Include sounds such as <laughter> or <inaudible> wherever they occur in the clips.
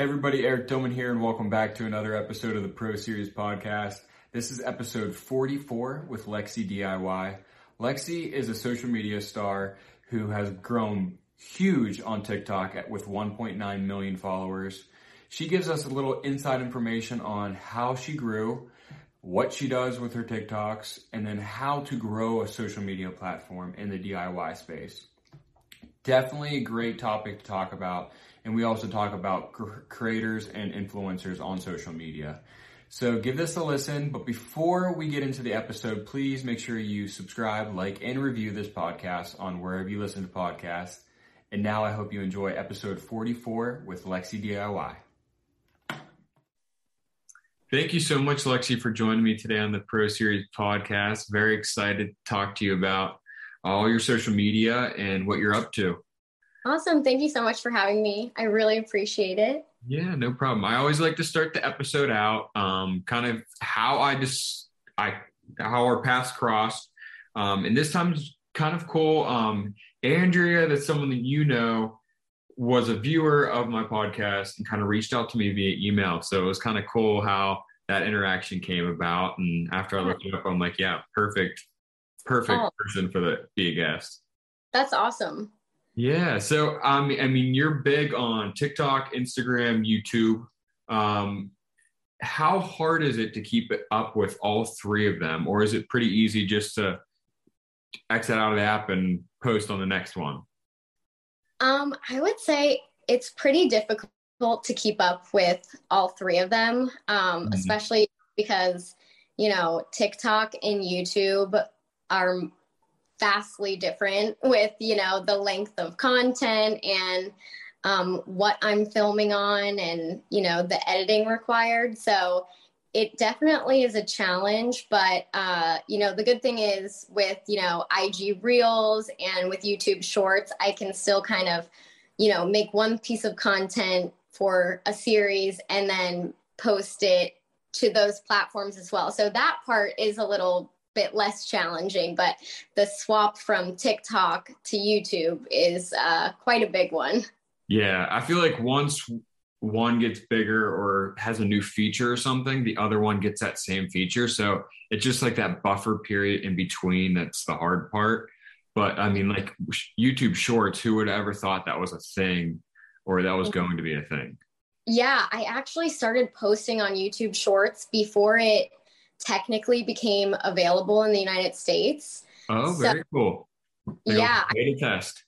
Hey everybody, Eric Dillman here and welcome back to another episode of the Pro Series podcast. This is episode 44 with Lexi DIY. Lexi is a social media star who has grown huge on TikTok at, with 1.9 million followers. She gives us a little inside information on how she grew, what she does with her TikToks, and then how to grow a social media platform in the DIY space. Definitely a great topic to talk about and we also talk about creators and influencers on social media. So give this a listen, but before we get into the episode, please make sure you subscribe, like, and review this podcast on wherever you listen to podcasts. And now I hope you enjoy episode 44 with Lexi DIY. Thank you so much, Lexi, for joining me today on the Pro Series podcast. Very excited to talk to you about all your social media and what you're up to. Awesome. Thank you so much for having me. I really appreciate it. Yeah, no problem. I always like to start the episode out um, kind of how I just I how our paths crossed. Um, and this time's kind of cool. Um, Andrea, that's someone that you know, was a viewer of my podcast and kind of reached out to me via email. So it was kind of cool how that interaction came about. And after I looked it up, I'm like, yeah, perfect, perfect oh. person for the be a guest. That's awesome. Yeah. So, um, I mean, you're big on TikTok, Instagram, YouTube. Um, how hard is it to keep it up with all three of them? Or is it pretty easy just to exit out of the app and post on the next one? Um, I would say it's pretty difficult to keep up with all three of them, um, mm-hmm. especially because, you know, TikTok and YouTube are vastly different with you know the length of content and um, what i'm filming on and you know the editing required. So it definitely is a challenge but uh, you know the good thing is with you know ig reels and with youtube shorts i can still kind of you know make one piece of content for a series and then post it to those platforms as well. So that part is a little bit less challenging, but the swap from TikTok to YouTube is uh, quite a big one. Yeah, I feel like once one gets bigger or has a new feature or something, the other one gets that same feature. So it's just like that buffer period in between that's the hard part. But I mean, like YouTube Shorts, who would have ever thought that was a thing or that was going to be a thing? Yeah, I actually started posting on YouTube Shorts before it technically became available in the United States. Oh, so, very cool. Like yeah. Beta test.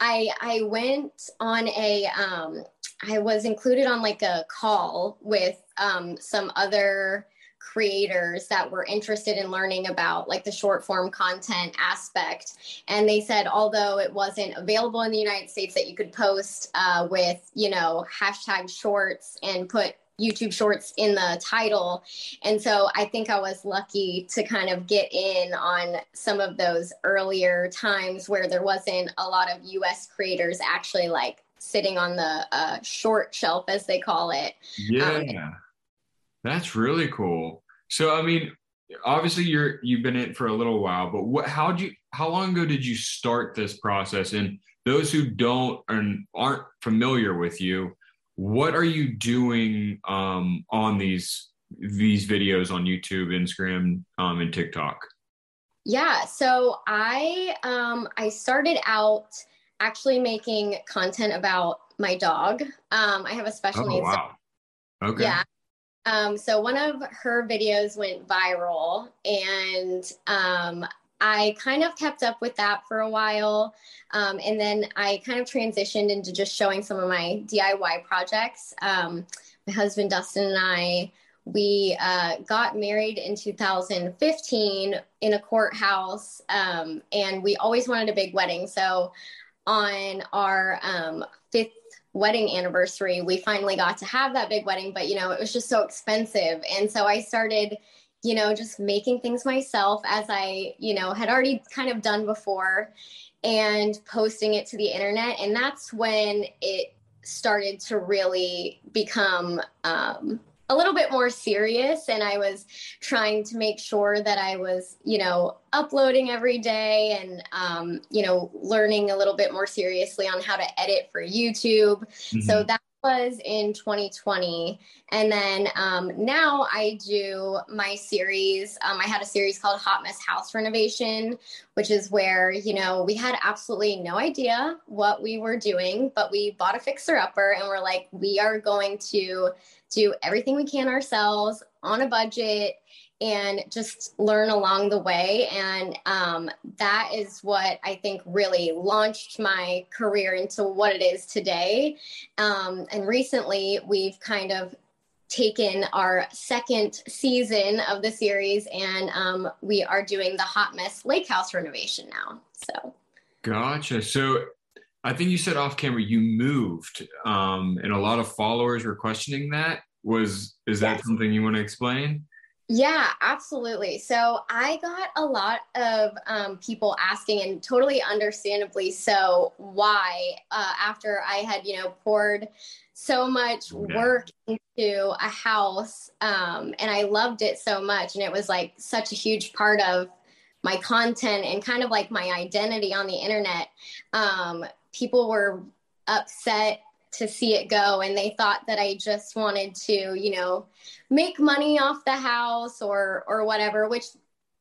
I I went on a um I was included on like a call with um some other creators that were interested in learning about like the short form content aspect and they said although it wasn't available in the united states that you could post uh, with you know hashtag shorts and put YouTube shorts in the title. And so I think I was lucky to kind of get in on some of those earlier times where there wasn't a lot of US creators actually like sitting on the uh, short shelf, as they call it. Yeah. Um, That's really cool. So, I mean, obviously you're you've been in it for a little while but what how do you how long ago did you start this process and those who don't and aren't familiar with you what are you doing um, on these these videos on YouTube, Instagram, um, and TikTok? Yeah, so I um, I started out actually making content about my dog. Um, I have a special oh, needs. Wow. Okay. Yeah. Um, so one of her videos went viral, and um, I kind of kept up with that for a while. Um, and then I kind of transitioned into just showing some of my DIY projects. Um, my husband Dustin and I, we uh, got married in 2015 in a courthouse, um, and we always wanted a big wedding. So on our um, fifth wedding anniversary, we finally got to have that big wedding, but you know, it was just so expensive. And so I started you know, just making things myself as I, you know, had already kind of done before and posting it to the internet. And that's when it started to really become um, a little bit more serious. And I was trying to make sure that I was, you know, uploading every day and, um, you know, learning a little bit more seriously on how to edit for YouTube. Mm-hmm. So that's was in 2020. And then um, now I do my series. Um, I had a series called Hot Mess House Renovation, which is where, you know, we had absolutely no idea what we were doing, but we bought a fixer upper and we're like, we are going to do everything we can ourselves on a budget and just learn along the way. And um, that is what I think really launched my career into what it is today. Um, and recently, we've kind of taken our second season of the series and um, we are doing the hot mess lake house renovation now. So, gotcha. So, I think you said off camera you moved, um, and a lot of followers were questioning that. Was is that yes. something you want to explain? Yeah, absolutely. So I got a lot of um, people asking, and totally understandably so, why uh, after I had, you know, poured so much work into a house um, and I loved it so much, and it was like such a huge part of my content and kind of like my identity on the internet. Um, people were upset to see it go and they thought that I just wanted to, you know, make money off the house or or whatever, which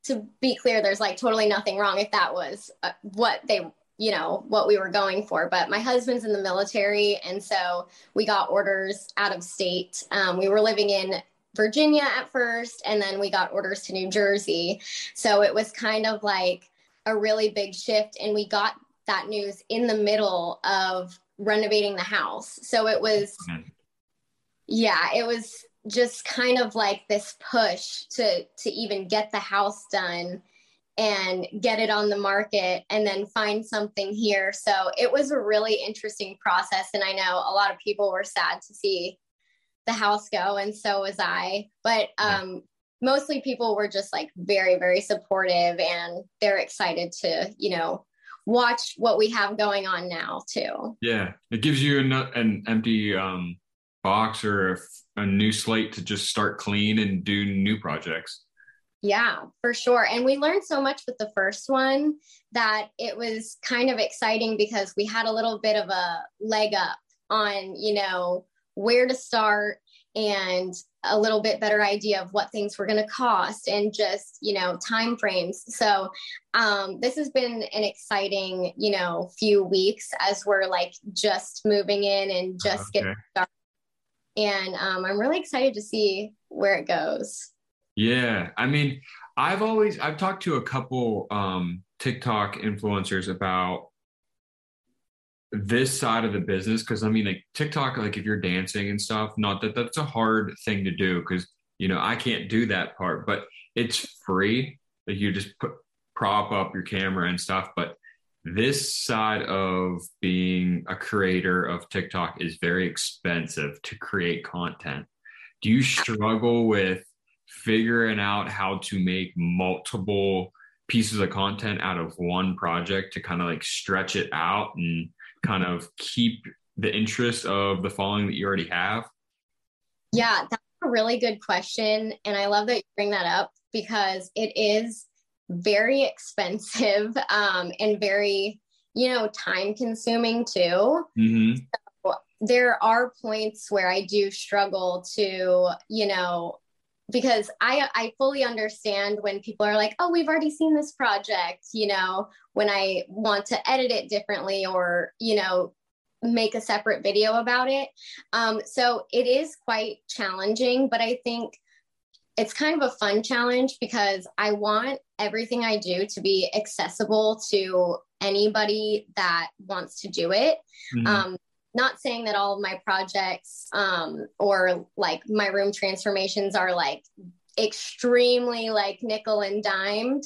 to be clear there's like totally nothing wrong if that was uh, what they you know what we were going for. But my husband's in the military and so we got orders out of state. Um, we were living in virginia at first and then we got orders to new jersey. So it was kind of like a really big shift and we got that news in the middle of renovating the house. So it was, yeah, it was just kind of like this push to to even get the house done and get it on the market and then find something here. So it was a really interesting process. And I know a lot of people were sad to see the house go, and so was I. But um, mostly people were just like very, very supportive and they're excited to, you know, watch what we have going on now too. Yeah, it gives you an, an empty um, box or a, a new slate to just start clean and do new projects. Yeah, for sure. And we learned so much with the first one that it was kind of exciting because we had a little bit of a leg up on, you know, where to start and a little bit better idea of what things were going to cost and just you know time frames. So um, this has been an exciting you know few weeks as we're like just moving in and just okay. getting started. And um, i'm really excited to see where it goes. Yeah. I mean i've always i've talked to a couple um, tiktok influencers about this side of the business because I mean like TikTok like if you're dancing and stuff not that that's a hard thing to do because you know I can't do that part but it's free. Like you just put prop up your camera and stuff but this side of being a creator of TikTok is very expensive to create content. Do you struggle with figuring out how to make multiple pieces of content out of one project to kind of like stretch it out and kind of keep the interest of the following that you already have? Yeah, that's a really good question. And I love that you bring that up because it is very expensive <laughs> um, and very, you know, time consuming too. Mm-hmm. So there are points where I do struggle to, you know, because I I fully understand when people are like, "Oh, we've already seen this project," you know, when I want to edit it differently or, you know, make a separate video about it. Um, so it is quite challenging, but I think it's kind of a fun challenge because I want everything I do to be accessible to anybody that wants to do it. Mm-hmm. Um, not saying that all of my projects um, or like my room transformations are like extremely like nickel and dimed,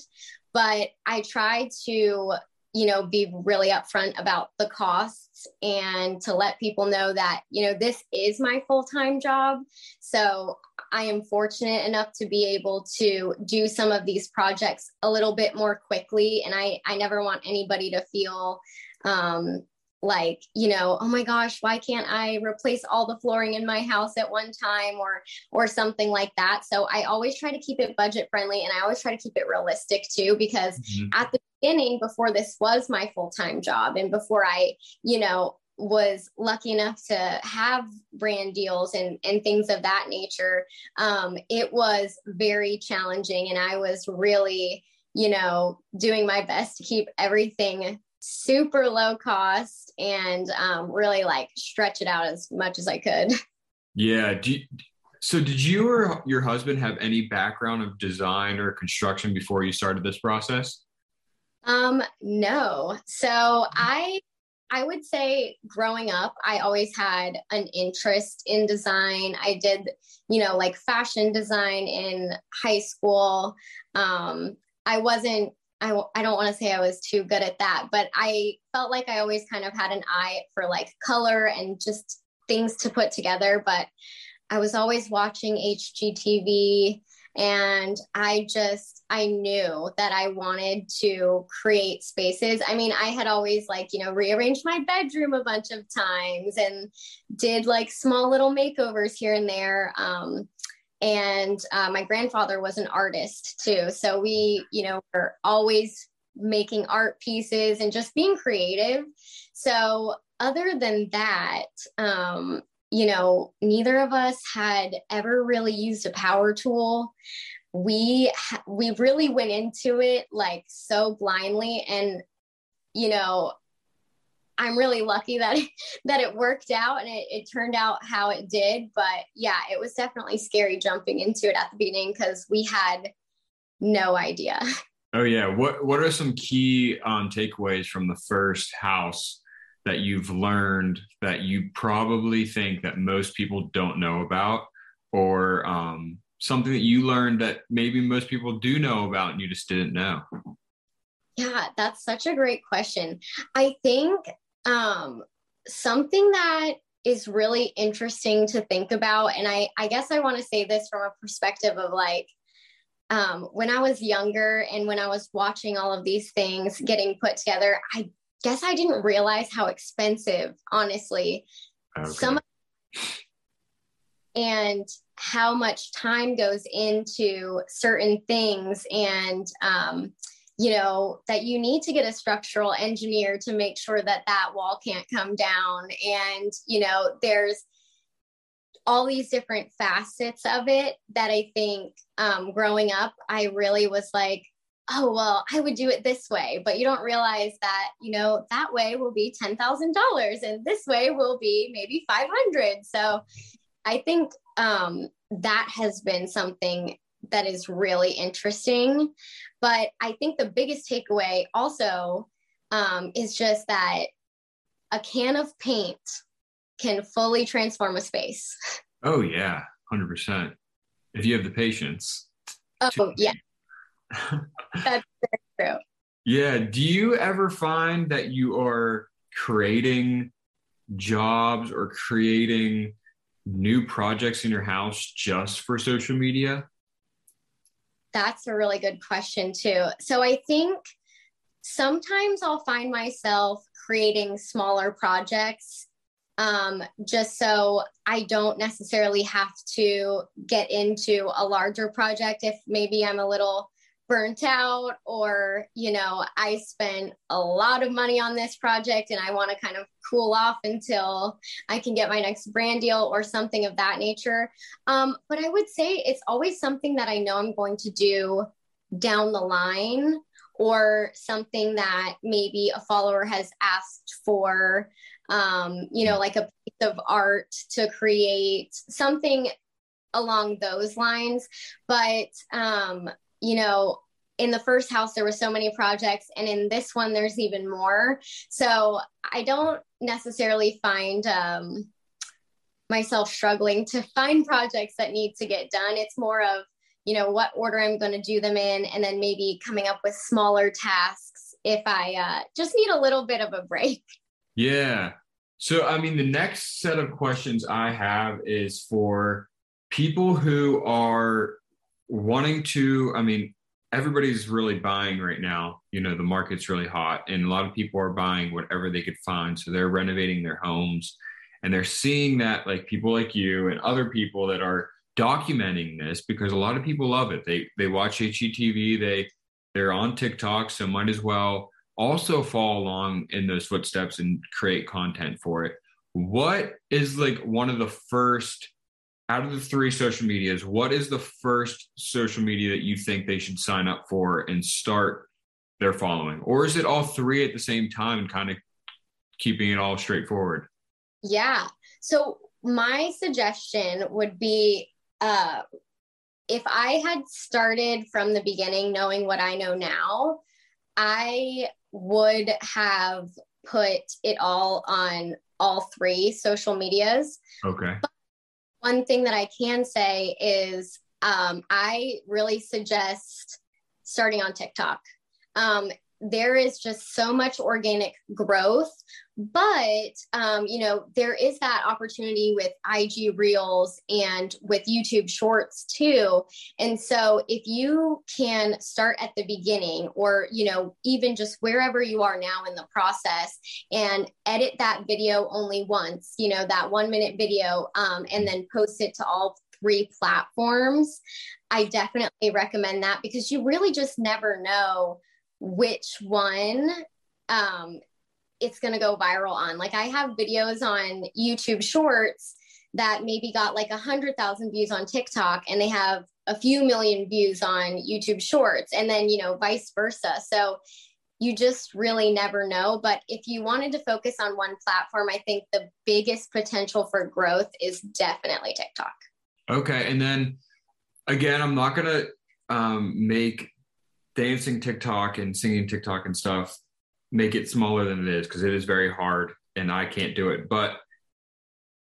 but I try to, you know, be really upfront about the costs and to let people know that, you know, this is my full time job. So I am fortunate enough to be able to do some of these projects a little bit more quickly. And I, I never want anybody to feel um, like you know oh my gosh why can't i replace all the flooring in my house at one time or or something like that so i always try to keep it budget friendly and i always try to keep it realistic too because mm-hmm. at the beginning before this was my full-time job and before i you know was lucky enough to have brand deals and, and things of that nature, um, it was very challenging. And I was really, you know, doing my best to keep everything super low cost and um, really like stretch it out as much as I could. <laughs> Yeah. You, so, did you or your husband have any background of design or construction before you started this process? Um, no. So I I would say growing up, I always had an interest in design. I did, you know, like fashion design in high school. Um, I wasn't, I, I don't want to say I was too good at that, but I felt like I always kind of had an eye for like color and just things to put together. But I was always watching HGTV and i just i knew that i wanted to create spaces i mean i had always like you know rearranged my bedroom a bunch of times and did like small little makeovers here and there um, and uh, my grandfather was an artist too. So we you know were always making art pieces and just being creative. So other than that um, you know, neither of us had ever really used a power tool. We we really went into it like so blindly. And you know, I'm really lucky that it, <laughs> that it worked out and it, it turned out how it did. But yeah, it was definitely scary jumping into it at the beginning because we had no idea. <laughs> Oh yeah, what what are some key um, takeaways from the first house that you've learned that you probably think that most people don't know about or um, something that you learned that maybe most people do know about and you just didn't know yeah that's such a great question i think um, something that is really interesting to think about and i i guess i want to say this from a perspective of like um, when i was younger and when i was watching all of these things getting put together i guess I didn't realize how expensive, honestly, okay. some and how much time goes into certain things and um, you know that you need to get a structural engineer to make sure that that wall can't come down. And you know there's all these different facets of it that i think um, growing up i really was like oh well i would do it this way. But you don't realize that you know that way will be $10000 and this way will be maybe 500 so i think um, that has been something that is really interesting but i think the biggest takeaway also um, is just that a can of paint can fully transform a space oh yeah 100% if you have the patience oh yeah <laughs> that's very true. Yeah. Do you ever find that you are creating jobs or creating new projects in your house just for social media? That's a really good question, too. So I think sometimes I'll find myself creating smaller projects um, just so I don't necessarily have to get into a larger project if maybe I'm a little burnt out or you know i spent a lot of money on this project and i want to kind of cool off until i can get my next brand deal or something of that nature. Um, but i would say it's always something that i know i'm going to do down the line or something that maybe a follower has asked for um, you know like a piece of art to create something along those lines. But um, you know, in the first house there were so many projects and in this one there's even more. So i don't necessarily find um, myself struggling to <laughs> find projects that need to get done. It's more of you know what order i'm going to do them in and then maybe coming up with smaller tasks if i uh, just need a little bit of a break. <laughs> Yeah. So i mean the next set of questions i have is for people who are wanting to, I mean, everybody's really buying right now. You know, the market's really hot, and a lot of people are buying whatever they could find. So they're renovating their homes and they're seeing that, like people like you and other people that are documenting this because a lot of people love it. They they watch HGTV, they they're on TikTok, so might as well also follow along in those footsteps and create content for it, what is like one of the first out of the three social medias, what is the first social media that you think they should sign up for and start their following? Or is it all three at the same time and kind of keeping it all straightforward? Yeah. So my suggestion would be uh, if I had started from the beginning knowing what I know now, I would have put it all on all three social medias. Okay. But one thing that I can say is um, I really suggest starting on TikTok. Um, there is just so much organic growth but um, you know there is that opportunity with ig reels and with youtube shorts too. And so if you can start at the beginning or you know even just wherever you are now in the process and edit that video only once you know that one minute video um, and then post it to all three platforms i definitely recommend that because you really just never know which one um, it's going to go viral on. Like I have videos on YouTube Shorts that maybe got like a hundred thousand views on TikTok, and they have a few million views on YouTube Shorts, and then you know vice versa. So you just really never know. But if you wanted to focus on one platform, I think the biggest potential for growth is definitely TikTok. Okay, and then again, I'm not gonna um, make dancing TikTok and singing TikTok and stuff make it smaller than it is because it is very hard and I can't do it. But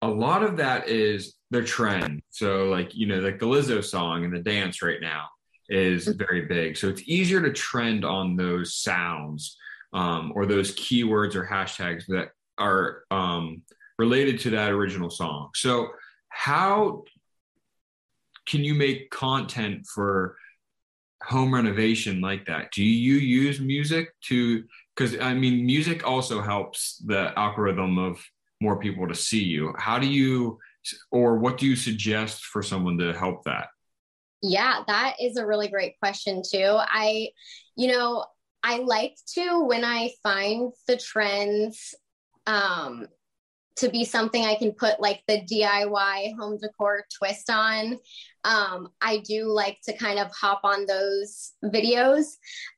a lot of that is the trend. So, like, you know, like the Lizzo song and the dance right now is mm-hmm. very big. So, it's easier to trend on those sounds um, or those keywords or hashtags that are um, related to that original song. So, how can you make content for home renovation like that? Do you use music to because I mean music also helps the algorithm of more people to see you. How do you or what do you suggest for someone to help that? Yeah, that is a really great question too. I you know, I like to when I find the trends um to be something I can put like the DIY home decor twist on. Um, I do like to kind of hop on those videos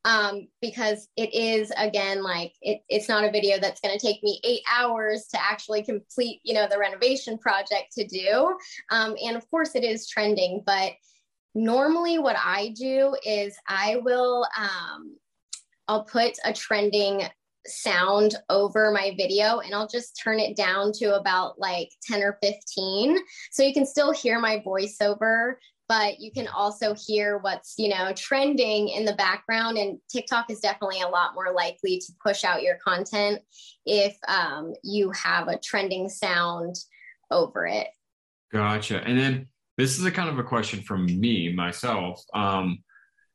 um, because it is again like it, it's not a video that's going to take me eight hours to actually complete you know the renovation project to do um, and of course it is trending but normally what I do is I will um, I'll put a trending sound over my video and I'll just turn it down to about like 10 or 15 so you can still hear my voiceover but you can also hear what's you know trending in the background and TikTok is definitely a lot more likely to push out your content if um, you have a trending sound over it. Gotcha. And then this is a kind of a question from me myself. Um,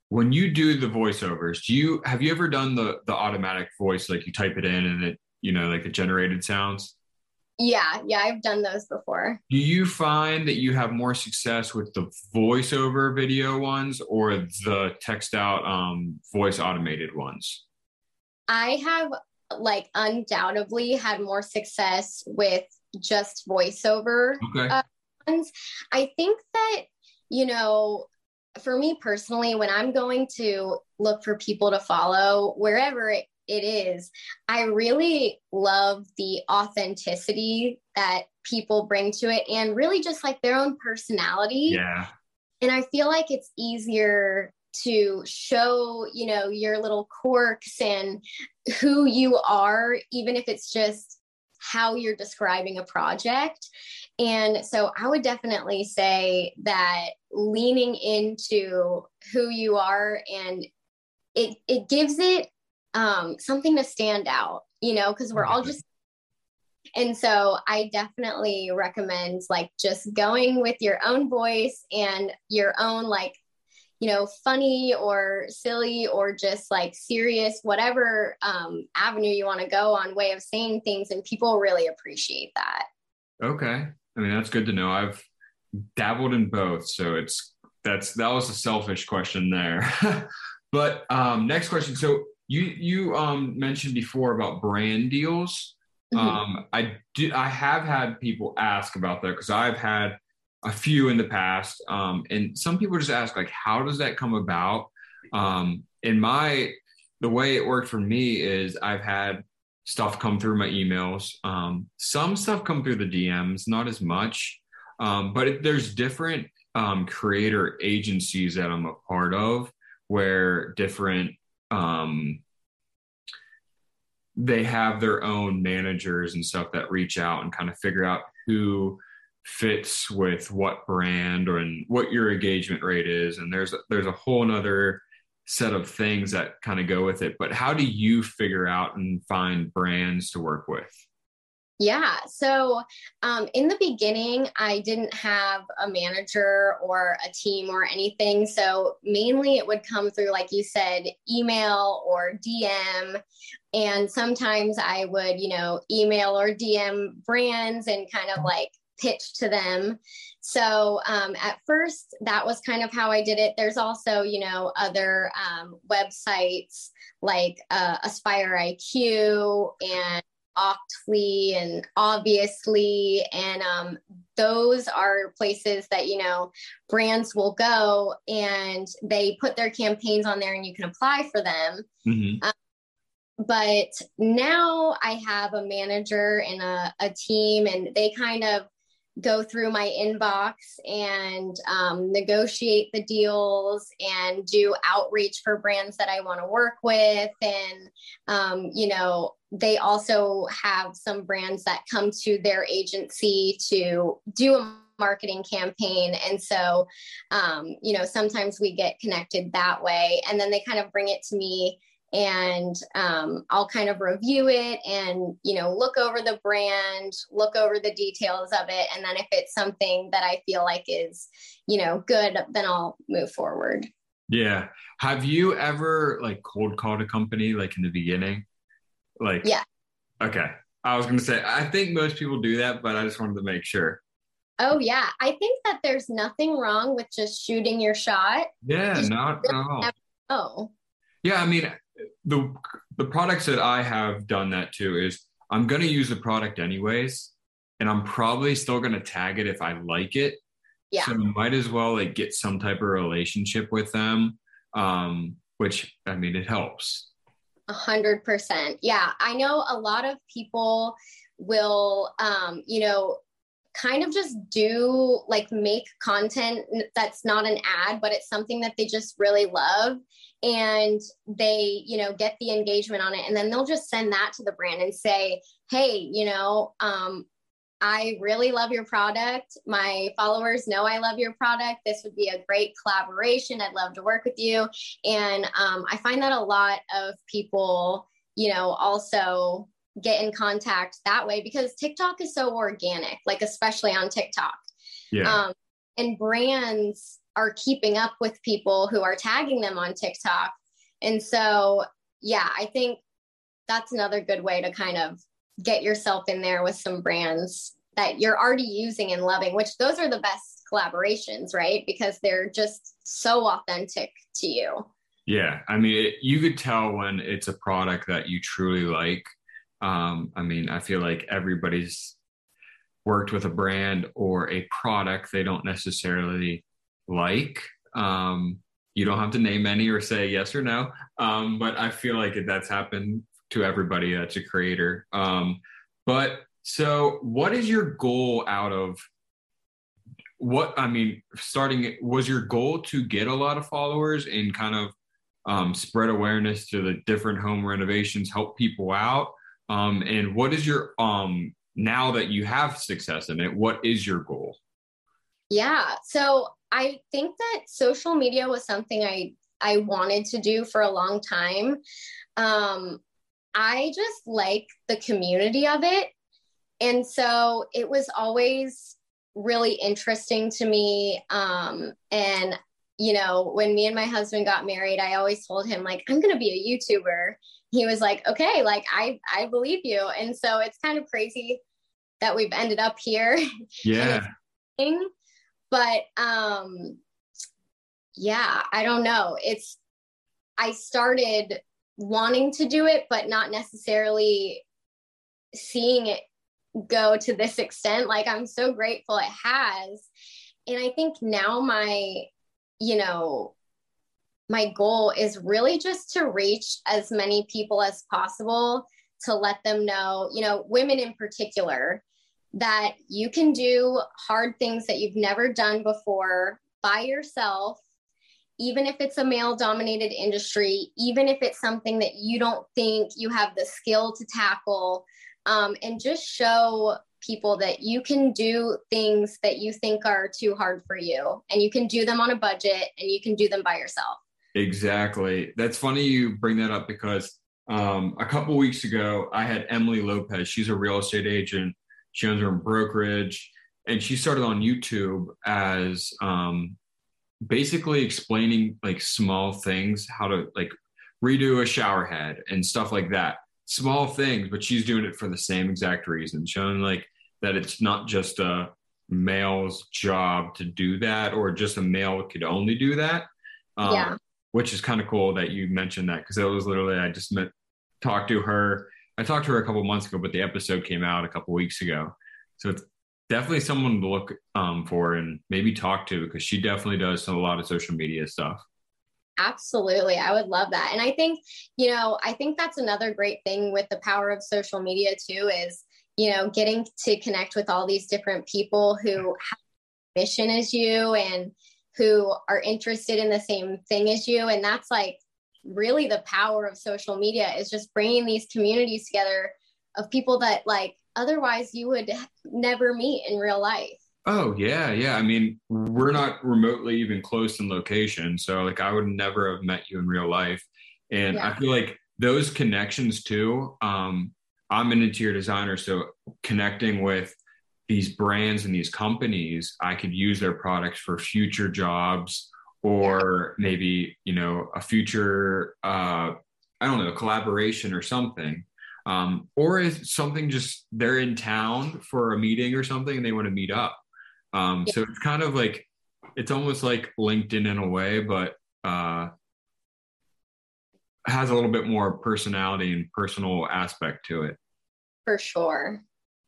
when you do the voiceovers do you have you ever done the the automatic voice like you type it in and it you know like the generated sounds? Yeah yeah i've done those before. Do you find that you have more success with the voiceover video ones or the text out um, voice automated ones? I have like undoubtedly had more success with just voiceover okay. uh, ones. I think that you know for me personally, when I'm going to look for people to follow, wherever it, it is, I really love the authenticity that people bring to it and really just like their own personality. Yeah. And I feel like it's easier to show, you know, your little quirks and who you are, even if it's just how you're describing a project. And so I would definitely say that leaning into who you are and it it gives it um, something to stand out, you know, because we're all just and so I definitely recommend like just going with your own voice and your own like you know funny or silly or just like serious whatever um, avenue you want to go on way of saying things and people really appreciate that okay I mean, that's good to know. I've dabbled in both, so it's that's that was a selfish question there. <laughs> but um, next question. So you you um mentioned before about brand deals. Mm-hmm. Um, I do I have had people ask about that because I've had a few in the past. Um, and some people just ask like, how does that come about? Um, in my the way it worked for me is I've had stuff come through my emails. Um, some stuff come through the DMs, not as much. Um, but it, there's different um, creator agencies that I'm a part of where different um, they have their own managers and stuff that reach out and kind of figure out who fits with what brand or and what your engagement rate is and there's there's a whole nother set of things that kind of go with it but how do you figure out and find brands to work with yeah. So um, in the beginning, I didn't have a manager or a team or anything. So mainly it would come through, like you said, email or DM. And sometimes I would, you know, email or DM brands and kind of like pitch to them. So um, at first, that was kind of how I did it. There's also, you know, other um, websites like uh, Aspire IQ and Octoly and Obviously, and um, those are places that you know brands will go and they put their campaigns on there, and you can apply for them. Mm-hmm. Um, but now I have a manager and a, a team, and they kind of go through my inbox and um, negotiate the deals and do outreach for brands that I want to work with. And, um, you know, they also have some brands that come to their agency to do a marketing campaign. And so, um, you know, sometimes we get connected that way. And then they kind of bring it to me and um, I'll kind of review it and you know look over the brand, look over the details of it, and then if it's something that I feel like is you know good, then I'll move forward. Yeah. Have you ever like cold called a company like in the beginning? Like yeah. Okay. I was gonna say I think most people do that, but I just wanted to make sure. Oh yeah, I think that there's nothing wrong with just shooting your shot. Yeah, not at all. Oh. Yeah, I mean, the the products that I have done that to is I'm going to use the product anyways, and I'm probably still going to tag it if I like it. Yeah. So I might as well like get some type of relationship with them, um, which I mean it helps. A hundred percent. Yeah, I know a lot of people will, um, you know, kind of just do like make content that's not an ad, but it's something that they just really love and they you know get the engagement on it and then they'll just send that to the brand and say hey you know um, I really love your product. My followers know I love your product. This would be a great collaboration. I'd love to work with you. And um, I find that a lot of people, you know, also get in contact that way because TikTok is so organic, like especially on TikTok. Yeah. Um, and brands are keeping up with people who are tagging them on TikTok. And so, yeah, I think that's another good way to kind of get yourself in there with some brands that you're already using and loving, which those are the best collaborations, right? Because they're just so authentic to you. Yeah. I mean, it, you could tell when it's a product that you truly like. Um, I mean, I feel like everybody's worked with a brand or a product they don't necessarily like. Um, you don't have to name any or say yes or no, um, but I feel like that's happened to everybody that's a creator. Um, but so, what is your goal out of what? I mean, starting was your goal to get a lot of followers and kind of um, spread awareness to the different home renovations, help people out. Um, and what is your um now that you have success in it? What is your goal? Yeah. So I think that social media was something I I wanted to do for a long time. Um, I just like the community of it. And so it was always really interesting to me. Um, and, you know, when me and my husband got married, I always told him, like, I'm going to be a YouTuber. He was like, okay, like, I, I believe you. And so it's kind of crazy that we've ended up here. <laughs> Yeah but um yeah i don't know it's i started wanting to do it, but not necessarily seeing it go to this extent. Like I'm so grateful it has. And I think now my, you know, my goal is really just to reach as many people as possible to let them know, you know, women in particular, that you can do hard things that you've never done before by yourself, even if it's a male dominated industry, even if it's something that you don't think you have the skill to tackle, um, and just show people that you can do things that you think are too hard for you and you can do them on a budget and you can do them by yourself. Exactly. That's funny you bring that up because um, a couple weeks ago, I had Emily Lopez. She's a real estate agent. She owns her own brokerage, and she started on YouTube as um, basically explaining like small things, how to like redo a shower head and stuff like that. Small things, but she's doing it for the same exact reason, showing like that it's not just a male's job to do that, or just a male could only do that. Um, yeah which is kind of cool that you mentioned that because it was literally I just met talked to her. I talked to her a couple months ago, but the episode came out a couple weeks ago. So it's definitely someone to look um, for and maybe talk to because she definitely does some, a lot of social media stuff. Absolutely. I would love that. And I think, you know, I think that's another great thing with the power of social media too is, you know, getting to connect with all these different people who have a mission as you and who are interested in the same thing as you. And that's like really the power of social media is just bringing these communities together of people that like otherwise you would never meet in real life. Oh yeah, yeah. I mean, we're not remotely even close in location, so like I would never have met you in real life, and yeah. I feel like those connections too. Um, I'm an interior designer, so connecting with these brands and these companies, I could use their products for future jobs or maybe you know a future uh, I don't know—a collaboration or something. Um, or is something just they're in town for a meeting or something and they want to meet up. Um, yeah. So it's kind of like it's almost like LinkedIn in a way, but uh, has a little bit more personality and personal aspect to it. For sure.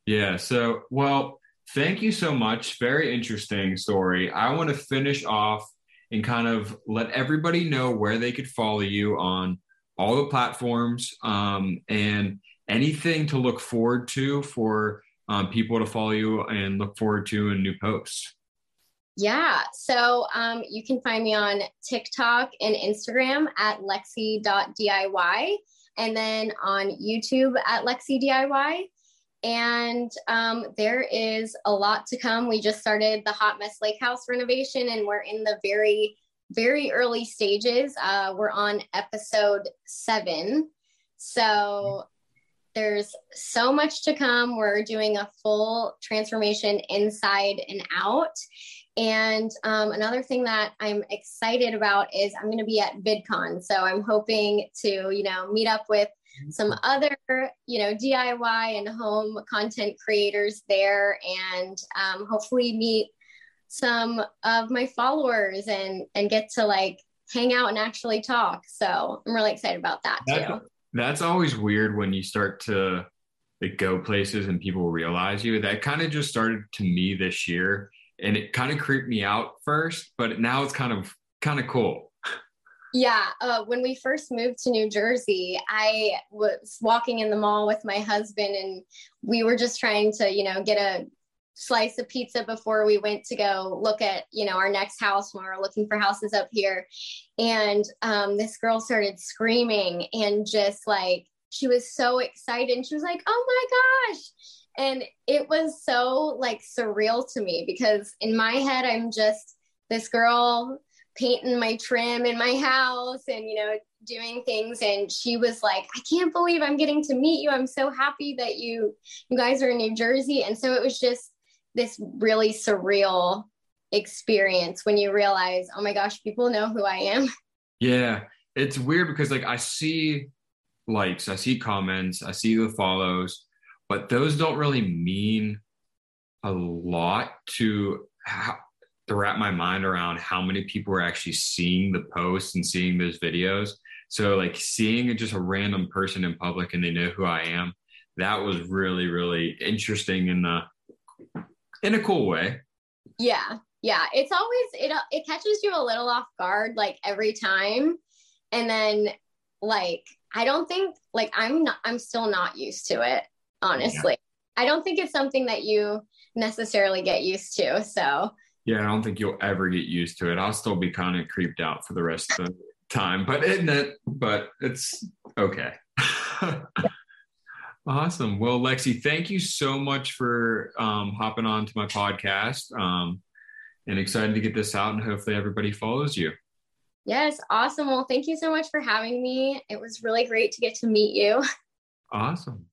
Yeah. So, well, thank you so much. Very interesting story. I want to finish off and kind of let everybody know where they could follow you on all the platforms um, and anything to look forward to for um, people to follow you and look forward to in new posts. Yeah. So um, you can find me on TikTok and Instagram at lexi.diy and then on YouTube at lexi.diy. And um, there is a lot to come. We just started the Hot Mess Lake House renovation, and we're in the very, very early stages. Uh, we're on episode seven. So there's so much to come. We're doing a full transformation inside and out. And um, another thing that I'm excited about is I'm going to be at VidCon. So I'm hoping to, you know, meet up with some other, you know, DIY and home content creators there, and um, hopefully meet some of my followers and and get to like hang out and actually talk. So I'm really excited about that that's, too. That's always weird when you start to like, go places and people realize you. That kind of just started to me this year, and it kind of creeped me out first, but now it's kind of kind of cool yeah, uh, when we first moved to New Jersey, I was walking in the mall with my husband, and we were just trying to, you know, get a slice of pizza before we went to go look at, you know, our next house when we were looking for houses up here. And um, this girl started screaming and just like she was so excited, and she was like, "Oh my gosh!" And it was so like surreal to me because in my head, I'm just this girl painting my trim in my house and you know doing things. And she was like i can't believe i'm getting to meet you. I'm so happy that you you guys are in new jersey. And so it was just this really surreal experience when you realize oh my gosh people know who i am. Yeah. It's weird because like i see likes i see comments i see the follows but those don't really mean a lot to how, to wrap my mind around how many people are actually seeing the posts and seeing those videos So like seeing just a random person in public and they know who I am, that was really, really interesting in the in a cool way. Yeah. Yeah. It's always it it catches you a little off guard like every time. And then like I don't think like I'm not I'm still not used to it, honestly. Yeah. I don't think it's something that you necessarily get used to. So yeah, I don't think you'll ever get used to it. I'll still be kind of creeped out for the rest of the time, but isn't it? But it's okay. <laughs> awesome. Well, Lexi, thank you so much for um, hopping on to my podcast. Um, and excited to get this out, and hopefully everybody follows you. Yes, awesome. Well, thank you so much for having me. It was really great to get to meet you. Awesome.